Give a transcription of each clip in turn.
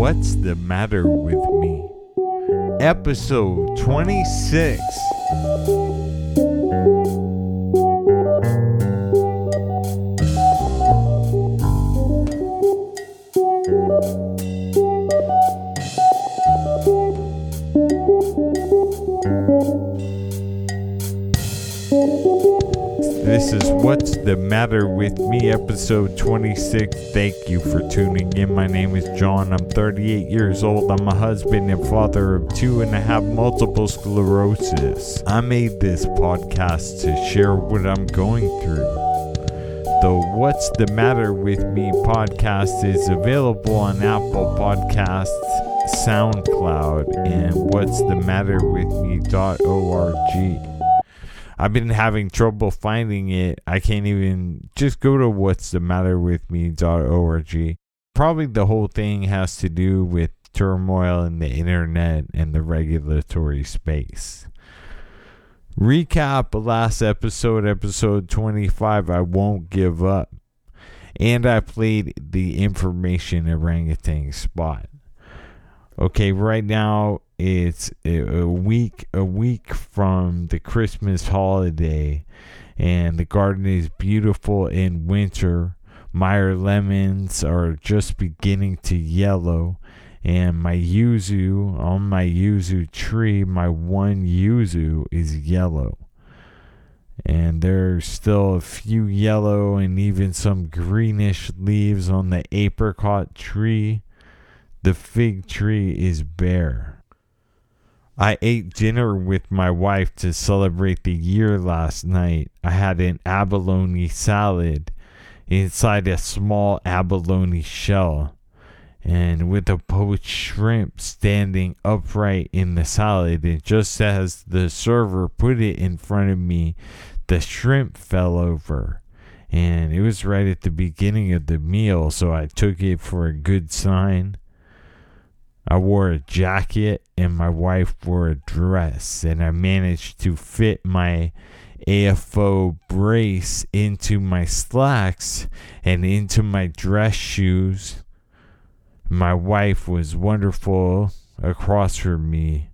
What's the Matter with Me? Episode 26. This is What's the Matter with Me, episode 26. Thank you for tuning in. My name is John. I'm 38 years old. I'm a husband and father of two and a half multiple sclerosis. I made this podcast to share what I'm going through. The What's the Matter with Me podcast is available on Apple Podcasts, SoundCloud, and what's the matter with me.org. I've been having trouble finding it. I can't even just go to what's the matter with me.org. Probably the whole thing has to do with turmoil in the internet and the regulatory space. Recap last episode, episode 25, I won't give up. And I played the information orangutan spot. Okay, right now it's a week a week from the Christmas holiday, and the garden is beautiful in winter. Meyer lemons are just beginning to yellow, and my yuzu on my yuzu tree, my one yuzu is yellow. And there's still a few yellow and even some greenish leaves on the apricot tree. The fig tree is bare. I ate dinner with my wife to celebrate the year last night. I had an abalone salad inside a small abalone shell and with a poached shrimp standing upright in the salad. And just as the server put it in front of me, the shrimp fell over. And it was right at the beginning of the meal, so I took it for a good sign. I wore a jacket and my wife wore a dress, and I managed to fit my AFO brace into my slacks and into my dress shoes. My wife was wonderful across from me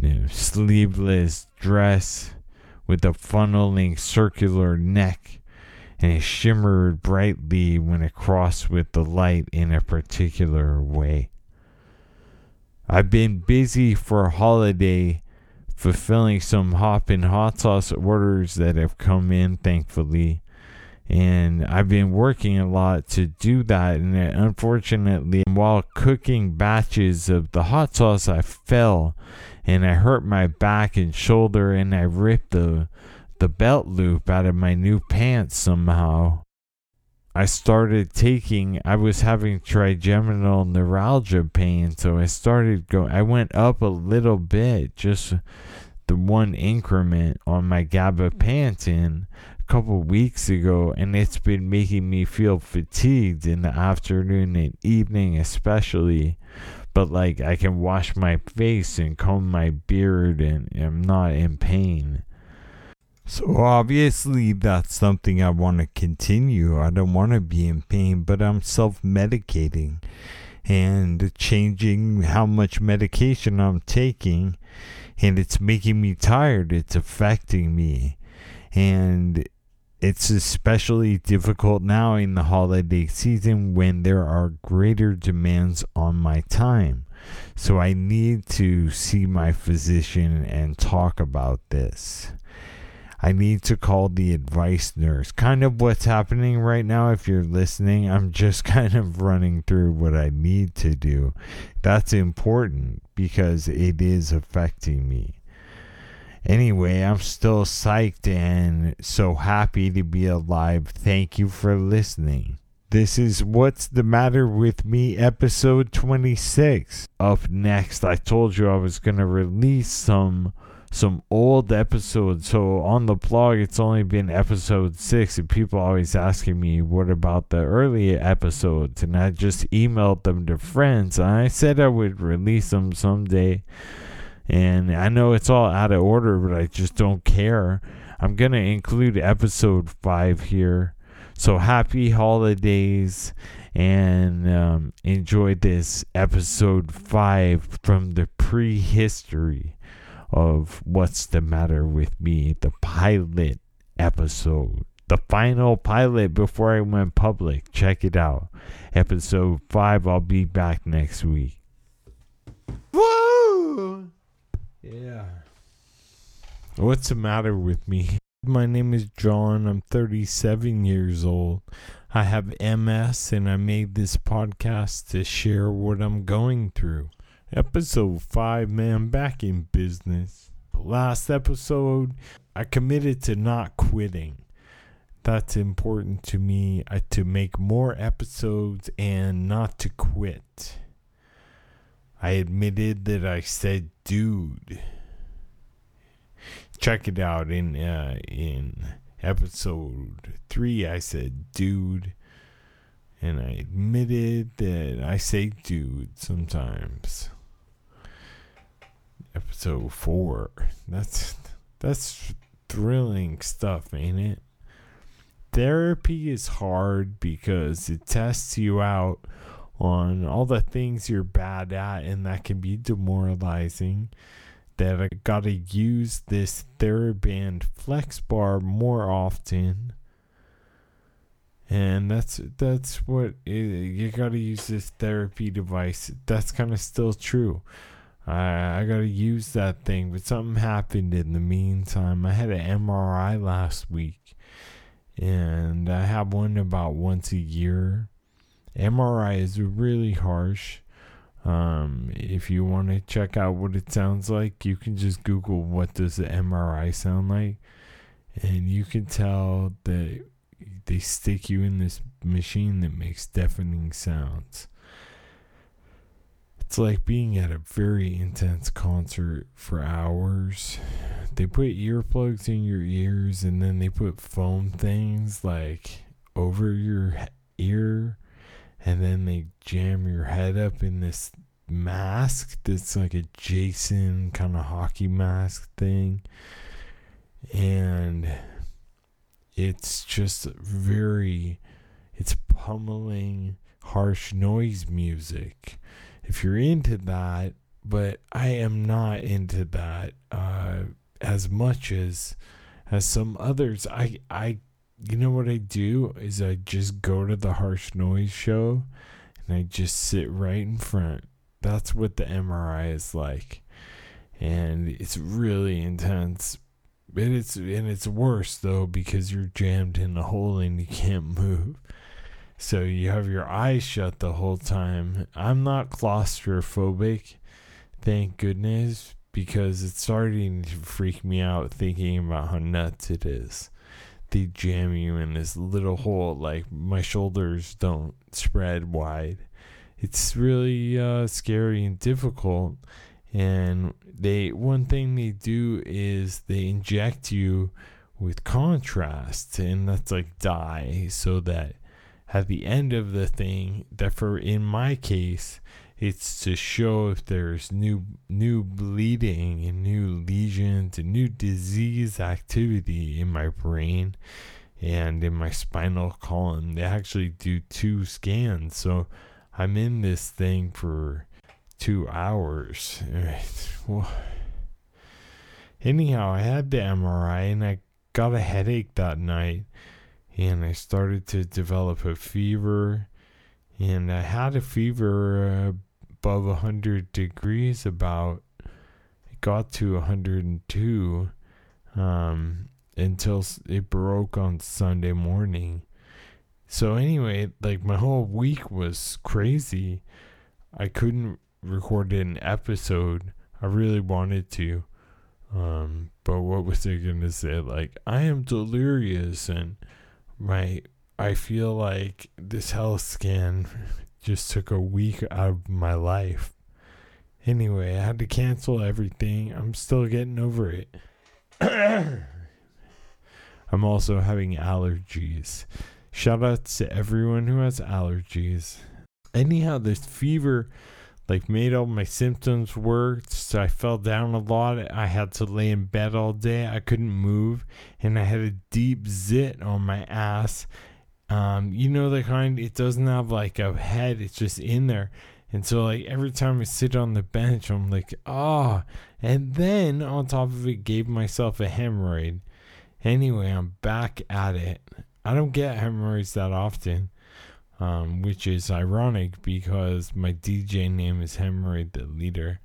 in a sleeveless dress with a funneling circular neck and it shimmered brightly when it crossed with the light in a particular way. I've been busy for a holiday fulfilling some Hoppin hot sauce orders that have come in, thankfully. And I've been working a lot to do that. And unfortunately, while cooking batches of the hot sauce, I fell and I hurt my back and shoulder and I ripped the the belt loop out of my new pants somehow. I started taking, I was having trigeminal neuralgia pain, so I started going, I went up a little bit, just the one increment on my gabapentin a couple weeks ago, and it's been making me feel fatigued in the afternoon and evening, especially. But like, I can wash my face and comb my beard, and I'm not in pain. So obviously that's something I want to continue. I don't want to be in pain, but I'm self-medicating and changing how much medication I'm taking and it's making me tired. It's affecting me. And it's especially difficult now in the holiday season when there are greater demands on my time. So I need to see my physician and talk about this. I need to call the advice nurse. Kind of what's happening right now, if you're listening. I'm just kind of running through what I need to do. That's important because it is affecting me. Anyway, I'm still psyched and so happy to be alive. Thank you for listening. This is What's the Matter with Me, episode 26. Up next, I told you I was going to release some some old episodes. So on the blog, it's only been episode six, and people always asking me, what about the early episodes? And I just emailed them to friends. And I said I would release them someday. And I know it's all out of order, but I just don't care. I'm going to include episode five here. So happy holidays and um, enjoy this episode five from the prehistory of What's the Matter with Me, the pilot episode. The final pilot before I went public. Check it out. Episode 5. I'll be back next week. Woo! Yeah. What's the matter with me? My name is John. I'm 37 years old. I have MS and I made this podcast to share what I'm going through. Episode 5, man, back in business. Last episode, I committed to not quitting. That's important to me uh, to make more episodes and not to quit. I admitted that I said dude. Check it out in uh, in episode 3 I said dude and I admitted that I say dude sometimes episode four. That's that's thrilling stuff, ain't it? Therapy is hard because it tests you out on all the things you're bad at, and that can be demoralizing. That I gotta use this TheraBand Flex Bar more often. And that's that's what it, you gotta use this therapy device. That's kind of still true. I I gotta use that thing, but something happened in the meantime. I had an MRI last week, and I have one about once a year. MRI is really harsh. Um, if you want to check out what it sounds like, you can just Google what does the MRI sound like, and you can tell that they stick you in this machine that makes deafening sounds. It's like being at a very intense concert for hours. They put earplugs in your ears and then they put foam things like over your ear and then they jam your head up in this mask that's like a Jason kind of hockey mask thing. And it's just very it's pummeling harsh noise music if you're into that, but I am not into that uh, as much as as some others. I I you know what I do is I just go to the harsh noise show and I just sit right in front. That's what the MRI is like. And it's really intense. And it's and it's worse though because you're jammed in a hole and you can't move. So you have your eyes shut the whole time. I'm not claustrophobic, thank goodness, because it's starting to freak me out thinking about how nuts it is. They jam you in this little hole, like my shoulders don't spread wide. It's really uh, scary and difficult. And they one thing they do is they inject you with contrast, and that's like dye, so that at the end of the thing that for in my case it's to show if there's new new bleeding and new lesions and new disease activity in my brain and in my spinal column. They actually do two scans. So i'm in this thing for two hours. Well, anyhow i had the mri and i got a headache that night and I started to develop a fever. And I had a fever uh, above 100 degrees, about it got to 102 um, until it broke on Sunday morning. So, anyway, like my whole week was crazy. I couldn't record an episode. I really wanted to. Um, but what was I going to say? Like, I am delirious and my I feel like this health scan just took a week out of my life. Anyway, I had to cancel everything. I'm still getting over it. I'm also having allergies. Shout out to everyone who has allergies. Anyhow, this fever like made all my symptoms worse. So I fell down a lot. I had to lay in bed all day. I couldn't move, and I had a deep zit on my ass. Um, you know the kind it doesn't have like a head; it's just in there. And so like every time I sit on the bench, I'm like, ah. Oh. And then on top of it, gave myself a hemorrhoid. Anyway, I'm back at it. I don't get hemorrhoids that often, um, which is ironic because my DJ name is Hemorrhoid the Leader.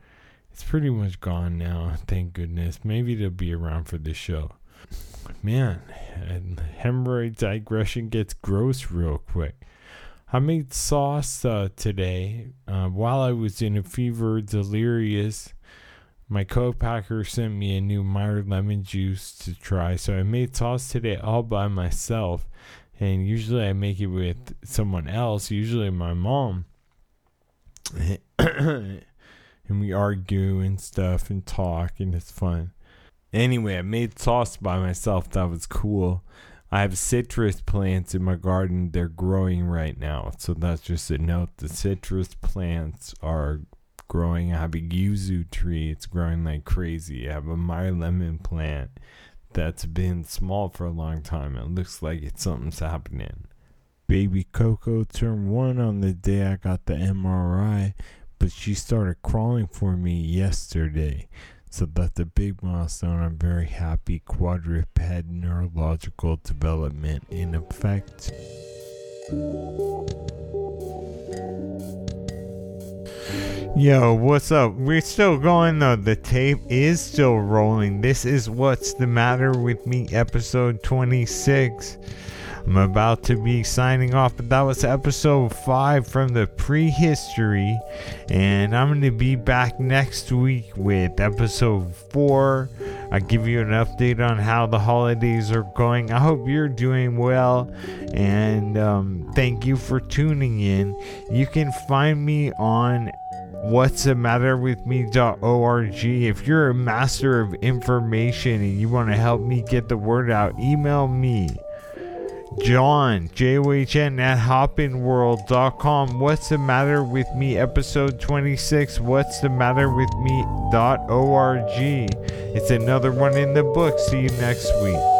It's pretty much gone now, thank goodness. Maybe it'll be around for the show. Man, hemorrhoid digression gets gross real quick. I made sauce uh, today uh, while I was in a fever delirious. My co-packer sent me a new Meyer lemon juice to try, so I made sauce today all by myself. And usually I make it with someone else, usually my mom. and we argue and stuff and talk, and it's fun. Anyway, I made sauce by myself. That was cool. I have citrus plants in my garden. They're growing right now. So that's just a note. The citrus plants are growing. I have a yuzu tree. It's growing like crazy. I have a Meyer lemon plant that's been small for a long time. It looks like it's something's happening. Baby Coco turned one on the day I got the MRI, but she started crawling for me yesterday. So that's a big milestone. I'm very happy. Quadruped neurological development in effect. Yo, what's up? We're still going though. The tape is still rolling. This is What's the Matter with Me, episode 26. I'm about to be signing off, but that was episode 5 from the prehistory. And I'm going to be back next week with episode 4. I give you an update on how the holidays are going. I hope you're doing well. And um, thank you for tuning in. You can find me on what's the matter with me.org. If you're a master of information and you want to help me get the word out, email me John, J-O-H-N at hoppinworld.com. What's the matter with me? Episode 26. What's the matter with me? Dot O-R-G. It's another one in the book. See you next week.